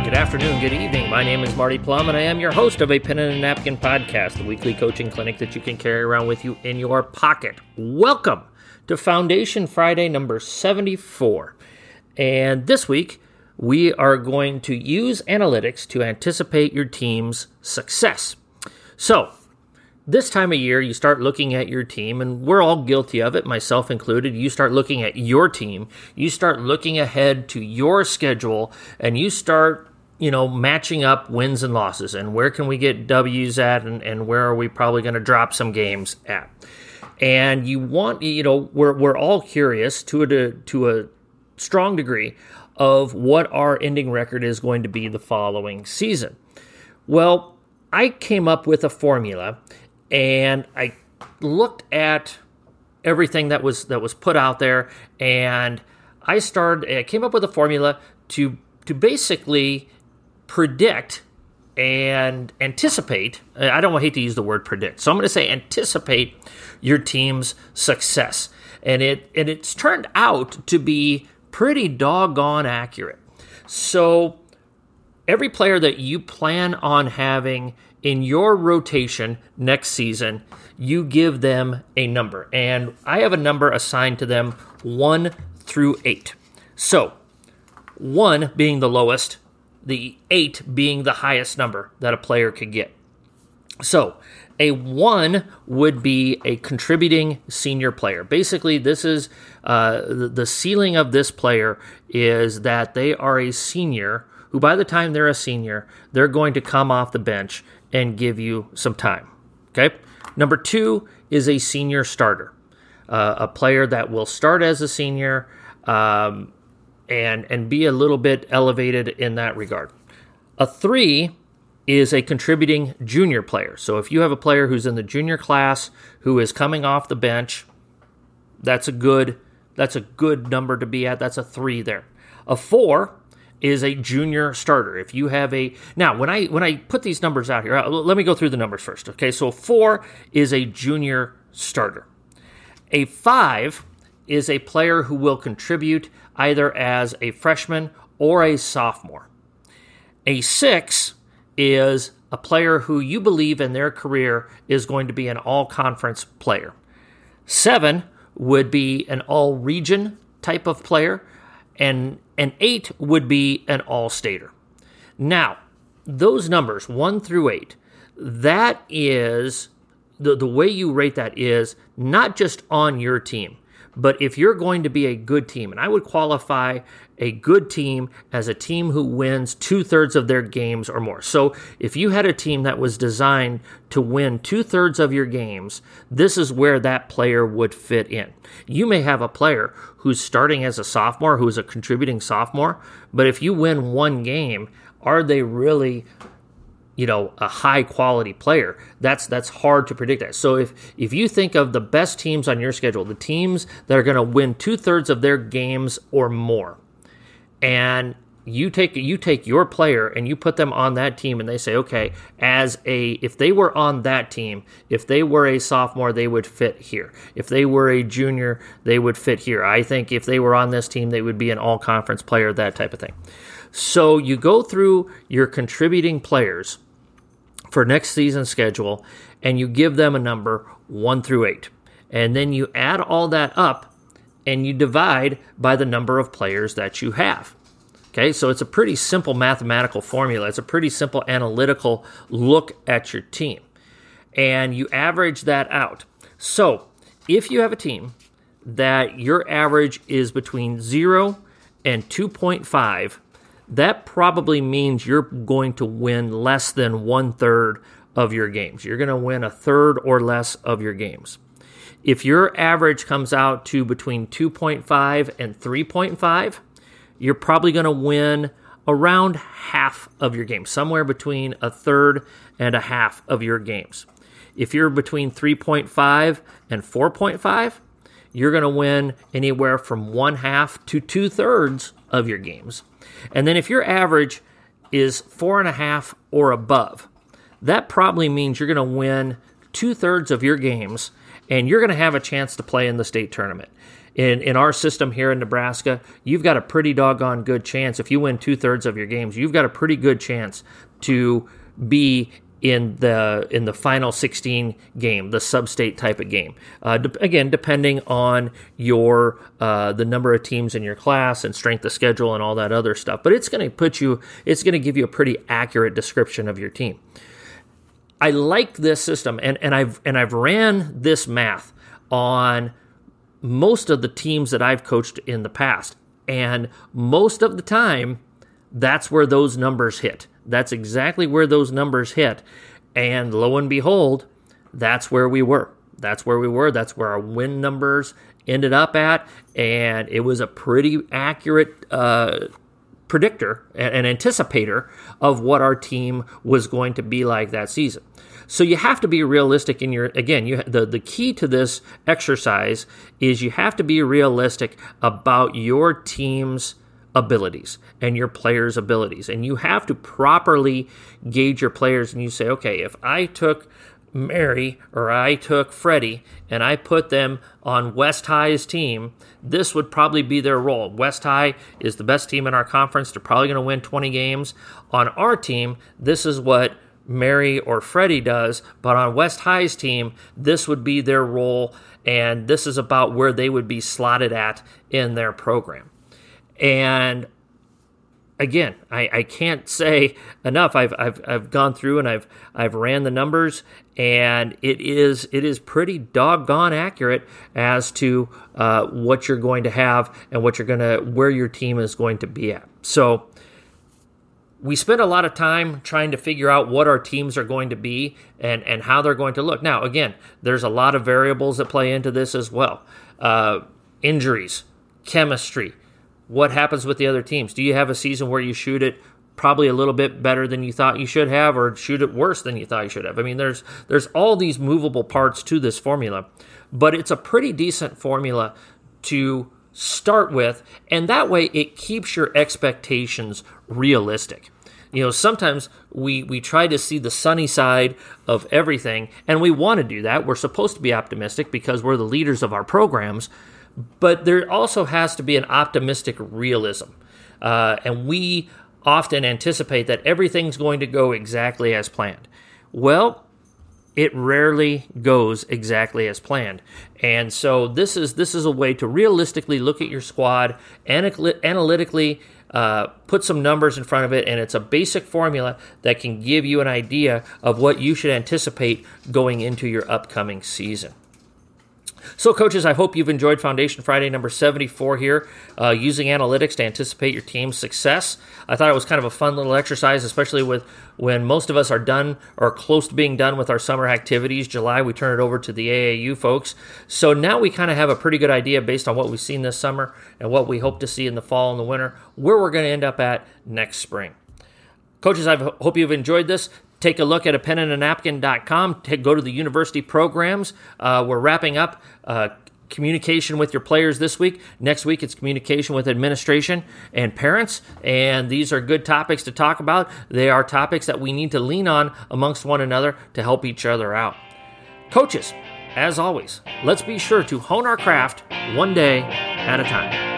good afternoon, good evening. My name is Marty Plum, and I am your host of a Pen and a Napkin podcast, the weekly coaching clinic that you can carry around with you in your pocket. Welcome to Foundation Friday number 74. And this week, we are going to use analytics to anticipate your team's success. So, this time of year, you start looking at your team, and we're all guilty of it, myself included. You start looking at your team, you start looking ahead to your schedule, and you start, you know, matching up wins and losses, and where can we get W's at, and, and where are we probably going to drop some games at. And you want, you know, we're, we're all curious to a, to a strong degree of what our ending record is going to be the following season. Well, I came up with a formula and I looked at everything that was that was put out there, and I started. I came up with a formula to to basically predict and anticipate. I don't hate to use the word predict, so I'm going to say anticipate your team's success, and it and it's turned out to be pretty doggone accurate. So every player that you plan on having in your rotation next season, you give them a number. And I have a number assigned to them 1 through 8. So, 1 being the lowest, the 8 being the highest number that a player could get. So, a 1 would be a contributing senior player. Basically, this is uh, the ceiling of this player is that they are a senior who, by the time they're a senior, they're going to come off the bench and give you some time. Okay. Number two is a senior starter, uh, a player that will start as a senior um, and and be a little bit elevated in that regard. A three is a contributing junior player. So if you have a player who's in the junior class who is coming off the bench, that's a good that's a good number to be at. That's a three there. A four is a junior starter. If you have a now, when I when I put these numbers out here, uh, let me go through the numbers first. Okay, so four is a junior starter. A five is a player who will contribute either as a freshman or a sophomore. A six is a player who you believe in their career is going to be an all conference player. Seven would be an all region type of player and an eight would be an all stater. Now, those numbers, one through eight, that is the, the way you rate that is not just on your team, but if you're going to be a good team, and I would qualify a good team as a team who wins two thirds of their games or more. So if you had a team that was designed to win two thirds of your games, this is where that player would fit in. You may have a player who's starting as a sophomore, who's a contributing sophomore, but if you win one game, are they really you know a high quality player that's that's hard to predict that. So if if you think of the best teams on your schedule the teams that are going to win two-thirds of their games or more and you take you take your player and you put them on that team and they say okay as a if they were on that team if they were a sophomore they would fit here. If they were a junior they would fit here. I think if they were on this team they would be an all conference player that type of thing so you go through your contributing players for next season's schedule and you give them a number 1 through 8. And then you add all that up and you divide by the number of players that you have. Okay, so it's a pretty simple mathematical formula. It's a pretty simple analytical look at your team. And you average that out. So if you have a team that your average is between 0 and 2.5, that probably means you're going to win less than one third of your games. You're going to win a third or less of your games. If your average comes out to between 2.5 and 3.5, you're probably going to win around half of your games, somewhere between a third and a half of your games. If you're between 3.5 and 4.5, you're going to win anywhere from one half to two thirds of your games. And then if your average is four and a half or above, that probably means you're going to win two thirds of your games and you're going to have a chance to play in the state tournament. in, in our system here in Nebraska, you've got a pretty doggone good chance. If you win two thirds of your games, you've got a pretty good chance to be in the in the final 16 game, the sub-state type of game. Uh, de- again, depending on your uh, the number of teams in your class and strength of schedule and all that other stuff. But it's going to put you, it's going to give you a pretty accurate description of your team. I like this system, and, and I've and I've ran this math on most of the teams that I've coached in the past, and most of the time, that's where those numbers hit. That's exactly where those numbers hit. And lo and behold, that's where we were. That's where we were. That's where our win numbers ended up at. And it was a pretty accurate uh, predictor and anticipator of what our team was going to be like that season. So you have to be realistic in your again, you the the key to this exercise is you have to be realistic about your team's abilities and your players' abilities. And you have to properly gauge your players and you say, okay, if I took Mary or I took Freddie and I put them on West High's team, this would probably be their role. West High is the best team in our conference. They're probably going to win 20 games. On our team, this is what Mary or Freddie does, but on West High's team, this would be their role, and this is about where they would be slotted at in their program. And again, I, I can't say enough. I've, I've, I've gone through and I've, I've ran the numbers, and it is, it is pretty doggone accurate as to uh, what you're going to have and what you're going to, where your team is going to be at. So, we spent a lot of time trying to figure out what our teams are going to be and, and how they're going to look. Now, again, there's a lot of variables that play into this as well uh, injuries, chemistry, what happens with the other teams? Do you have a season where you shoot it probably a little bit better than you thought you should have or shoot it worse than you thought you should have? I mean, there's there's all these movable parts to this formula, but it's a pretty decent formula to start with, and that way it keeps your expectations realistic. You know, sometimes we we try to see the sunny side of everything, and we want to do that. We're supposed to be optimistic because we're the leaders of our programs, but there also has to be an optimistic realism. Uh, and we often anticipate that everything's going to go exactly as planned. Well, it rarely goes exactly as planned. And so this is this is a way to realistically look at your squad, analytically uh, put some numbers in front of it, and it's a basic formula that can give you an idea of what you should anticipate going into your upcoming season. So, coaches, I hope you've enjoyed Foundation Friday number 74 here, uh, using analytics to anticipate your team's success. I thought it was kind of a fun little exercise, especially with when most of us are done or close to being done with our summer activities. July, we turn it over to the AAU folks. So now we kind of have a pretty good idea based on what we've seen this summer and what we hope to see in the fall and the winter, where we're going to end up at next spring. Coaches, I hope you've enjoyed this take a look at a pen and a napkin.com. go to the university programs. Uh, we're wrapping up uh, communication with your players this week. Next week, it's communication with administration and parents. And these are good topics to talk about. They are topics that we need to lean on amongst one another to help each other out. Coaches, as always, let's be sure to hone our craft one day at a time.